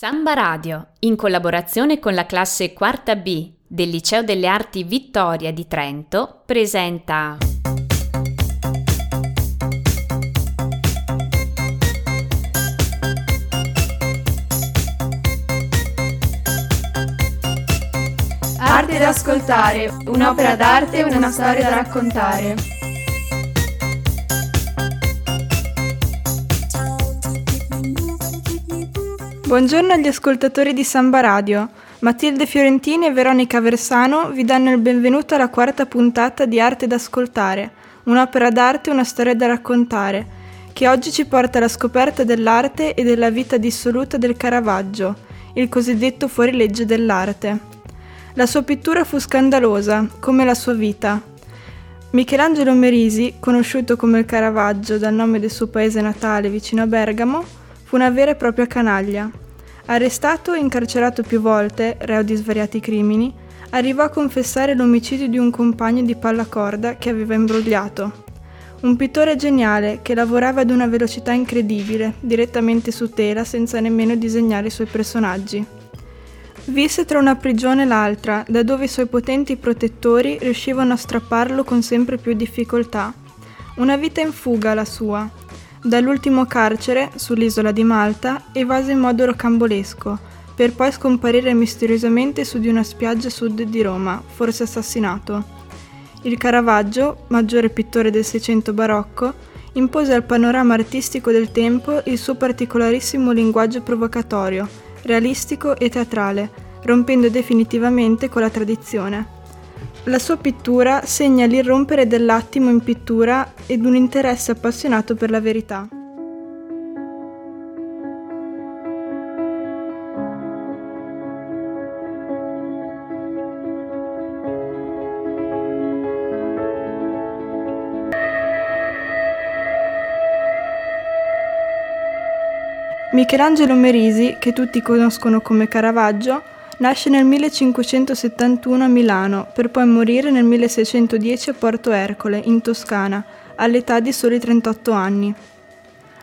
Samba Radio, in collaborazione con la classe Quarta B del Liceo delle Arti Vittoria di Trento, presenta Arte da ascoltare, un'opera d'arte e una storia da raccontare. Buongiorno agli ascoltatori di Samba Radio. Matilde Fiorentini e Veronica Versano vi danno il benvenuto alla quarta puntata di Arte da ascoltare, un'opera d'arte e una storia da raccontare, che oggi ci porta alla scoperta dell'arte e della vita dissoluta del Caravaggio, il cosiddetto fuorilegge dell'arte. La sua pittura fu scandalosa, come la sua vita. Michelangelo Merisi, conosciuto come il Caravaggio dal nome del suo paese natale vicino a Bergamo, Fu una vera e propria canaglia. Arrestato e incarcerato più volte, reo di svariati crimini, arrivò a confessare l'omicidio di un compagno di pallacorda che aveva imbrogliato. Un pittore geniale che lavorava ad una velocità incredibile, direttamente su tela senza nemmeno disegnare i suoi personaggi. Visse tra una prigione e l'altra, da dove i suoi potenti protettori riuscivano a strapparlo con sempre più difficoltà. Una vita in fuga la sua, Dall'ultimo carcere, sull'isola di Malta, evase in modo rocambolesco, per poi scomparire misteriosamente su di una spiaggia sud di Roma, forse assassinato. Il Caravaggio, maggiore pittore del Seicento barocco, impose al panorama artistico del tempo il suo particolarissimo linguaggio provocatorio, realistico e teatrale, rompendo definitivamente con la tradizione. La sua pittura segna l'irrompere dell'attimo in pittura ed un interesse appassionato per la verità. Michelangelo Merisi, che tutti conoscono come Caravaggio, Nasce nel 1571 a Milano, per poi morire nel 1610 a Porto Ercole, in Toscana, all'età di soli 38 anni.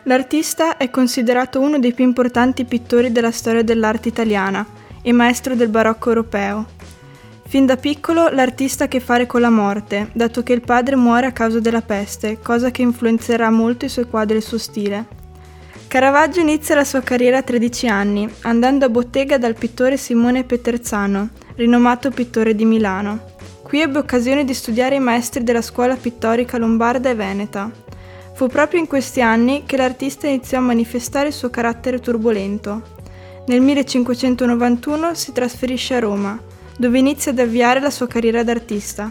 L'artista è considerato uno dei più importanti pittori della storia dell'arte italiana e maestro del barocco europeo. Fin da piccolo l'artista ha a che fare con la morte, dato che il padre muore a causa della peste, cosa che influenzerà molto i suoi quadri e il suo stile. Caravaggio inizia la sua carriera a 13 anni, andando a bottega dal pittore Simone Peterzano, rinomato pittore di Milano. Qui ebbe occasione di studiare i maestri della scuola pittorica lombarda e veneta. Fu proprio in questi anni che l'artista iniziò a manifestare il suo carattere turbolento. Nel 1591 si trasferisce a Roma, dove inizia ad avviare la sua carriera d'artista.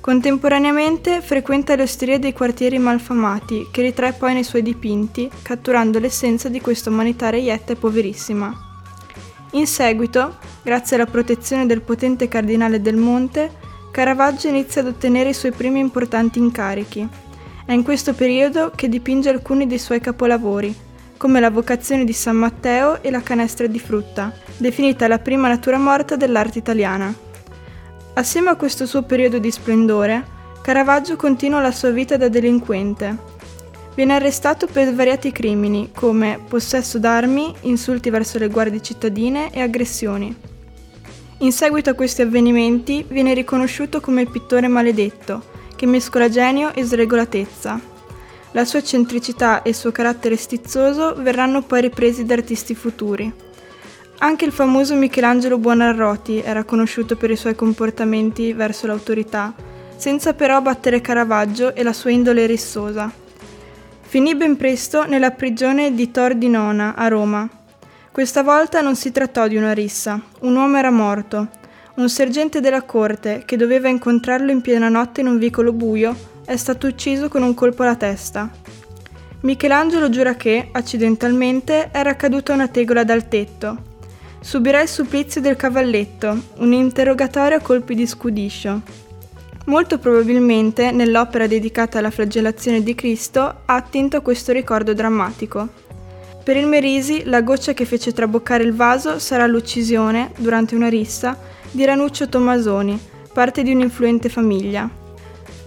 Contemporaneamente frequenta le osterie dei quartieri malfamati, che ritrae poi nei suoi dipinti, catturando l'essenza di questa umanità reietta e poverissima. In seguito, grazie alla protezione del potente cardinale del Monte, Caravaggio inizia ad ottenere i suoi primi importanti incarichi. È in questo periodo che dipinge alcuni dei suoi capolavori, come la vocazione di San Matteo e la canestra di frutta, definita la prima natura morta dell'arte italiana. Assieme a questo suo periodo di splendore, Caravaggio continua la sua vita da delinquente. Viene arrestato per svariati crimini come possesso d'armi, insulti verso le guardie cittadine e aggressioni. In seguito a questi avvenimenti viene riconosciuto come il pittore maledetto, che mescola genio e sregolatezza. La sua eccentricità e il suo carattere stizzoso verranno poi ripresi da artisti futuri. Anche il famoso Michelangelo Buonarroti era conosciuto per i suoi comportamenti verso l'autorità, senza però battere Caravaggio e la sua indole rissosa. Finì ben presto nella prigione di Tor di Nona, a Roma. Questa volta non si trattò di una rissa, un uomo era morto. Un sergente della corte, che doveva incontrarlo in piena notte in un vicolo buio, è stato ucciso con un colpo alla testa. Michelangelo giura che, accidentalmente, era caduta una tegola dal tetto subirà il supplizio del cavalletto, un interrogatorio a colpi di scudiscio. Molto probabilmente nell'opera dedicata alla flagellazione di Cristo ha attinto a questo ricordo drammatico. Per il Merisi la goccia che fece traboccare il vaso sarà l'uccisione, durante una rissa, di Ranuccio Tommasoni, parte di un'influente famiglia.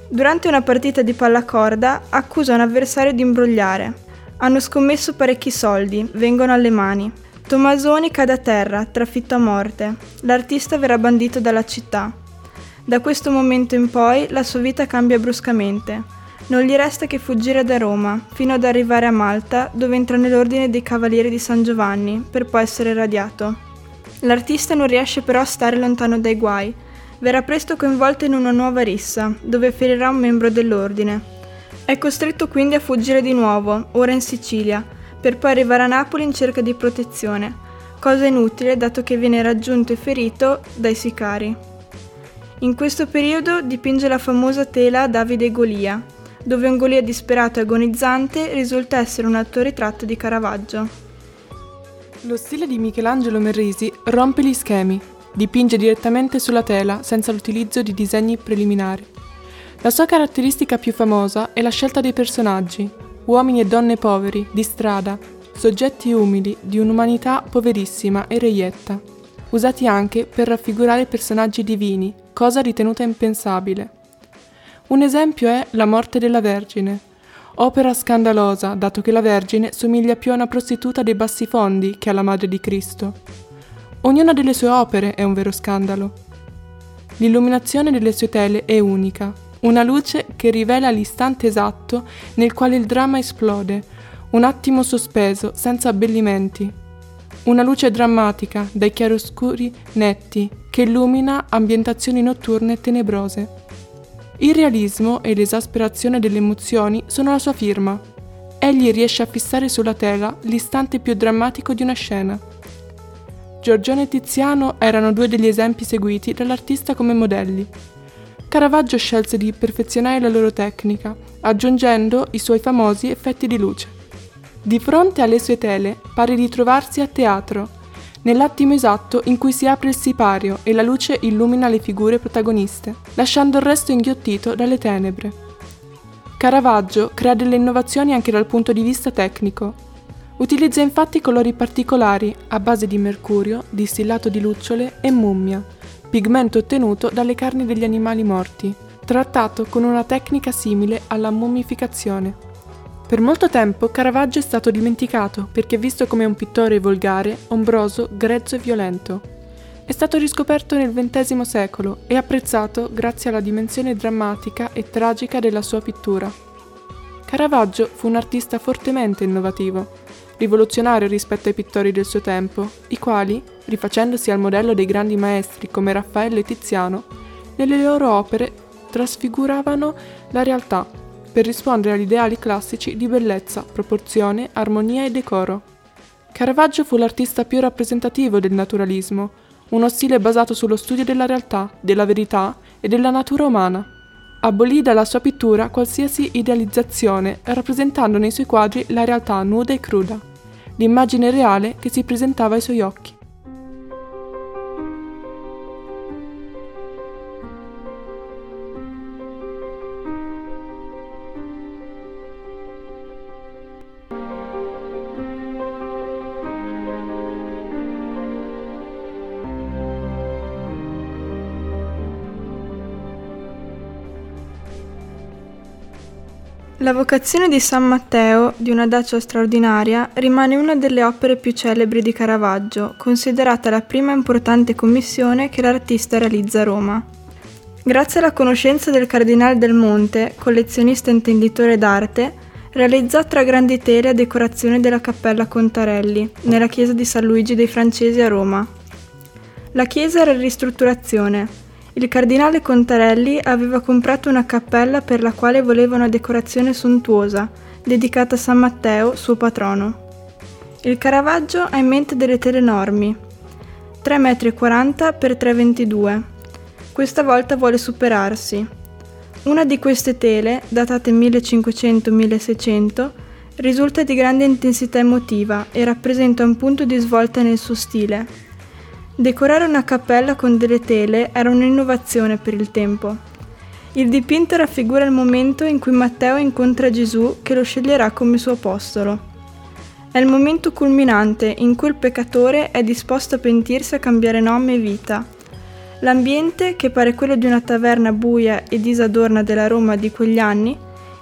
Durante una partita di pallacorda accusa un avversario di imbrogliare. Hanno scommesso parecchi soldi, vengono alle mani. Tommasoni cade a terra, trafitto a morte. L'artista verrà bandito dalla città. Da questo momento in poi la sua vita cambia bruscamente. Non gli resta che fuggire da Roma, fino ad arrivare a Malta, dove entra nell'ordine dei Cavalieri di San Giovanni, per poi essere radiato. L'artista non riesce però a stare lontano dai guai. Verrà presto coinvolto in una nuova rissa, dove ferirà un membro dell'ordine. È costretto quindi a fuggire di nuovo, ora in Sicilia, per poi arrivare a Napoli in cerca di protezione, cosa inutile dato che viene raggiunto e ferito dai sicari. In questo periodo dipinge la famosa tela Davide e Golia, dove un Golia disperato e agonizzante risulta essere un autoritratto di Caravaggio. Lo stile di Michelangelo Merrisi rompe gli schemi, dipinge direttamente sulla tela senza l'utilizzo di disegni preliminari. La sua caratteristica più famosa è la scelta dei personaggi, uomini e donne poveri, di strada, soggetti umili, di un'umanità poverissima e reietta, usati anche per raffigurare personaggi divini, cosa ritenuta impensabile. Un esempio è La morte della Vergine, opera scandalosa dato che la Vergine somiglia più a una prostituta dei bassi fondi che alla Madre di Cristo. Ognuna delle sue opere è un vero scandalo. L'illuminazione delle sue tele è unica, una luce che rivela l'istante esatto nel quale il dramma esplode, un attimo sospeso, senza abbellimenti. Una luce drammatica, dai chiaroscuri netti, che illumina ambientazioni notturne tenebrose. Il realismo e l'esasperazione delle emozioni sono la sua firma. Egli riesce a fissare sulla tela l'istante più drammatico di una scena. Giorgione e Tiziano erano due degli esempi seguiti dall'artista come modelli. Caravaggio scelse di perfezionare la loro tecnica, aggiungendo i suoi famosi effetti di luce. Di fronte alle sue tele pare di trovarsi a teatro, nell'attimo esatto in cui si apre il sipario e la luce illumina le figure protagoniste, lasciando il resto inghiottito dalle tenebre. Caravaggio crea delle innovazioni anche dal punto di vista tecnico. Utilizza infatti colori particolari a base di mercurio, distillato di lucciole e mummia, pigmento ottenuto dalle carni degli animali morti, trattato con una tecnica simile alla mummificazione. Per molto tempo Caravaggio è stato dimenticato perché visto come un pittore volgare, ombroso, grezzo e violento. È stato riscoperto nel XX secolo e apprezzato grazie alla dimensione drammatica e tragica della sua pittura. Caravaggio fu un artista fortemente innovativo, rivoluzionario rispetto ai pittori del suo tempo, i quali, rifacendosi al modello dei grandi maestri come Raffaello e Tiziano, nelle loro opere trasfiguravano la realtà per rispondere agli ideali classici di bellezza, proporzione, armonia e decoro. Caravaggio fu l'artista più rappresentativo del naturalismo, uno stile basato sullo studio della realtà, della verità e della natura umana. Abolì dalla sua pittura qualsiasi idealizzazione, rappresentando nei suoi quadri la realtà nuda e cruda l'immagine reale che si presentava ai suoi occhi. La vocazione di San Matteo, di una dacia straordinaria, rimane una delle opere più celebri di Caravaggio, considerata la prima importante commissione che l'artista realizza a Roma. Grazie alla conoscenza del Cardinale del Monte, collezionista e intenditore d'arte, realizzò tre grandi tele a decorazione della Cappella Contarelli, nella chiesa di San Luigi dei Francesi a Roma. La chiesa era in ristrutturazione, il cardinale Contarelli aveva comprato una cappella per la quale voleva una decorazione sontuosa, dedicata a San Matteo, suo patrono. Il Caravaggio ha in mente delle tele enormi, 3,40 m x 3,22 m. Questa volta vuole superarsi. Una di queste tele, datate 1500-1600, risulta di grande intensità emotiva e rappresenta un punto di svolta nel suo stile, Decorare una cappella con delle tele era un'innovazione per il tempo. Il dipinto raffigura il momento in cui Matteo incontra Gesù che lo sceglierà come suo apostolo. È il momento culminante in cui il peccatore è disposto a pentirsi a cambiare nome e vita. L'ambiente, che pare quello di una taverna buia e disadorna della Roma di quegli anni,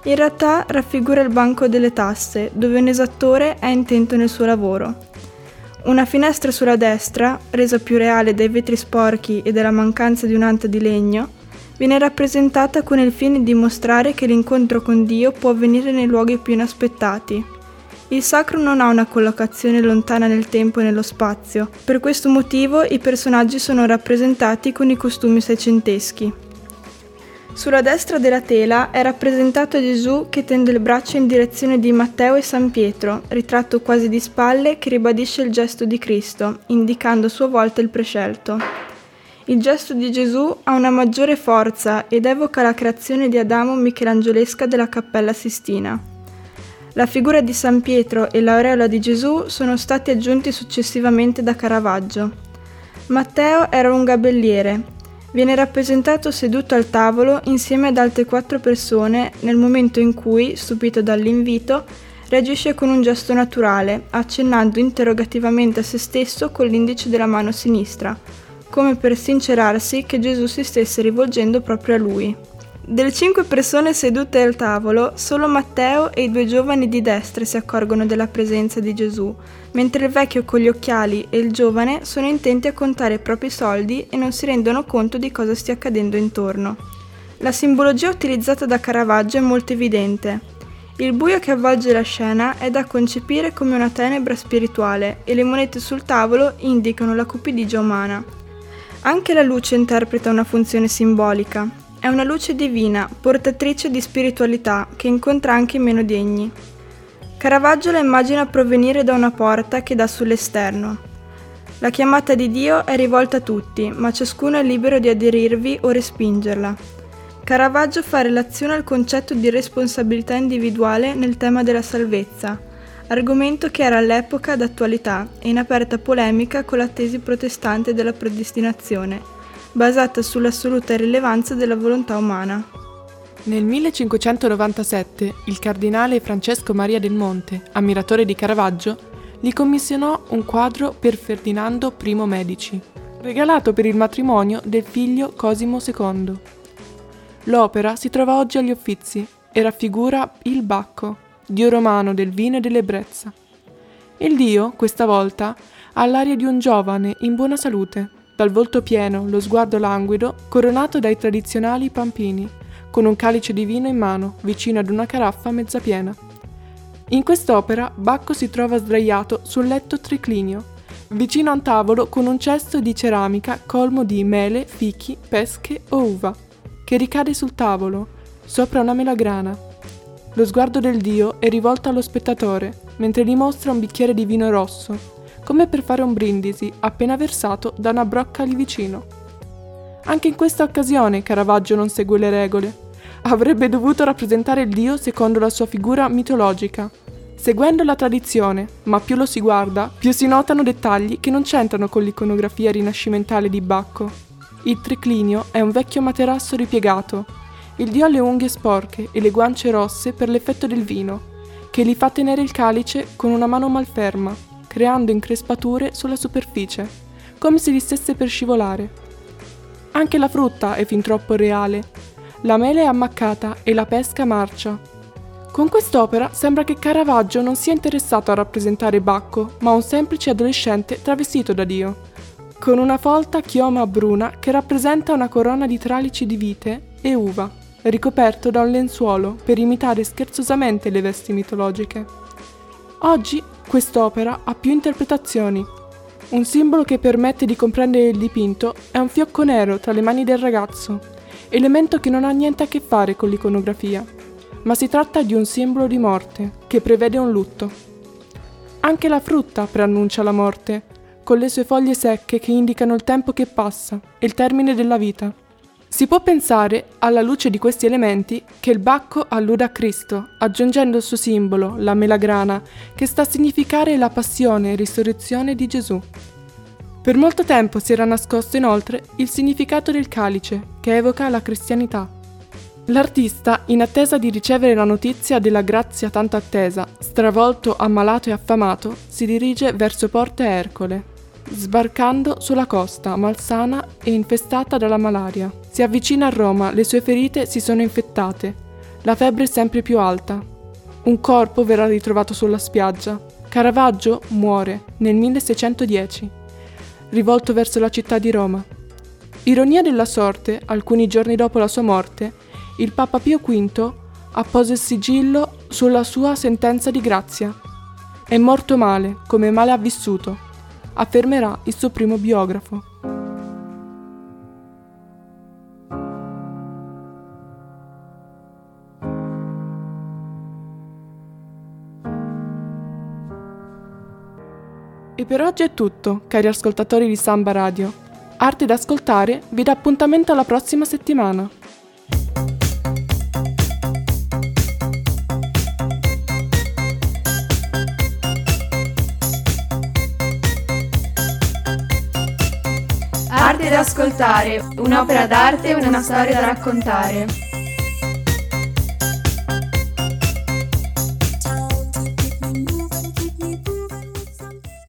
in realtà raffigura il banco delle tasse, dove un esattore è intento nel suo lavoro. Una finestra sulla destra, resa più reale dai vetri sporchi e dalla mancanza di un'anta di legno, viene rappresentata con il fine di mostrare che l'incontro con Dio può avvenire nei luoghi più inaspettati. Il sacro non ha una collocazione lontana nel tempo e nello spazio, per questo motivo i personaggi sono rappresentati con i costumi seicenteschi. Sulla destra della tela è rappresentato Gesù che tende il braccio in direzione di Matteo e San Pietro, ritratto quasi di spalle che ribadisce il gesto di Cristo, indicando a sua volta il prescelto. Il gesto di Gesù ha una maggiore forza ed evoca la creazione di Adamo michelangiolesca della Cappella Sistina. La figura di San Pietro e l'aureola di Gesù sono stati aggiunti successivamente da Caravaggio. Matteo era un gabelliere. Viene rappresentato seduto al tavolo insieme ad altre quattro persone nel momento in cui, stupito dall'invito, reagisce con un gesto naturale, accennando interrogativamente a se stesso con l'indice della mano sinistra, come per sincerarsi che Gesù si stesse rivolgendo proprio a lui. Delle cinque persone sedute al tavolo, solo Matteo e i due giovani di destra si accorgono della presenza di Gesù, mentre il vecchio con gli occhiali e il giovane sono intenti a contare i propri soldi e non si rendono conto di cosa stia accadendo intorno. La simbologia utilizzata da Caravaggio è molto evidente. Il buio che avvolge la scena è da concepire come una tenebra spirituale e le monete sul tavolo indicano la cupidigia umana. Anche la luce interpreta una funzione simbolica. È una luce divina, portatrice di spiritualità, che incontra anche i meno degni. Caravaggio la immagina provenire da una porta che dà sull'esterno. La chiamata di Dio è rivolta a tutti, ma ciascuno è libero di aderirvi o respingerla. Caravaggio fa relazione al concetto di responsabilità individuale nel tema della salvezza, argomento che era all'epoca d'attualità e in aperta polemica con la tesi protestante della predestinazione, basata sull'assoluta irrilevanza della volontà umana. Nel 1597 il cardinale Francesco Maria del Monte, ammiratore di Caravaggio, gli commissionò un quadro per Ferdinando I Medici, regalato per il matrimonio del figlio Cosimo II. L'opera si trova oggi agli Uffizi e raffigura il Bacco, dio romano del vino e dell'ebbrezza. Il dio, questa volta, ha l'aria di un giovane in buona salute, dal volto pieno, lo sguardo languido, coronato dai tradizionali pampini, con un calice di vino in mano, vicino ad una caraffa mezza piena. In quest'opera Bacco si trova sdraiato sul letto triclinio, vicino a un tavolo con un cesto di ceramica colmo di mele, fichi, pesche o uva, che ricade sul tavolo, sopra una melagrana. Lo sguardo del dio è rivolto allo spettatore, mentre gli mostra un bicchiere di vino rosso, come per fare un brindisi appena versato da una brocca lì vicino. Anche in questa occasione Caravaggio non segue le regole. Avrebbe dovuto rappresentare il dio secondo la sua figura mitologica, seguendo la tradizione, ma più lo si guarda, più si notano dettagli che non c'entrano con l'iconografia rinascimentale di Bacco. Il triclinio è un vecchio materasso ripiegato, il dio ha le unghie sporche e le guance rosse per l'effetto del vino, che gli fa tenere il calice con una mano malferma, creando increspature sulla superficie, come se gli stesse per scivolare. Anche la frutta è fin troppo reale. La mele è ammaccata e la pesca marcia. Con quest'opera sembra che Caravaggio non sia interessato a rappresentare Bacco, ma un semplice adolescente travestito da Dio, con una folta chioma bruna che rappresenta una corona di tralici di vite e uva ricoperto da un lenzuolo per imitare scherzosamente le vesti mitologiche. Oggi quest'opera ha più interpretazioni. Un simbolo che permette di comprendere il dipinto è un fiocco nero tra le mani del ragazzo, elemento che non ha niente a che fare con l'iconografia, ma si tratta di un simbolo di morte che prevede un lutto. Anche la frutta preannuncia la morte, con le sue foglie secche che indicano il tempo che passa e il termine della vita. Si può pensare, alla luce di questi elementi, che il bacco alluda a Cristo, aggiungendo il suo simbolo, la melagrana, che sta a significare la passione e risurrezione di Gesù. Per molto tempo si era nascosto inoltre il significato del calice, che evoca la cristianità. L'artista, in attesa di ricevere la notizia della grazia tanto attesa, stravolto, ammalato e affamato, si dirige verso Porte Ercole, sbarcando sulla costa malsana e infestata dalla malaria. Si avvicina a Roma, le sue ferite si sono infettate, la febbre è sempre più alta. Un corpo verrà ritrovato sulla spiaggia. Caravaggio muore nel 1610, rivolto verso la città di Roma. Ironia della sorte, alcuni giorni dopo la sua morte, il Papa Pio V appose il sigillo sulla sua sentenza di grazia. È morto male, come male ha vissuto, affermerà il suo primo biografo. E per oggi è tutto, cari ascoltatori di Samba Radio. Arte da ascoltare vi dà appuntamento alla prossima settimana. Da ascoltare, un'opera d'arte e una storia da raccontare.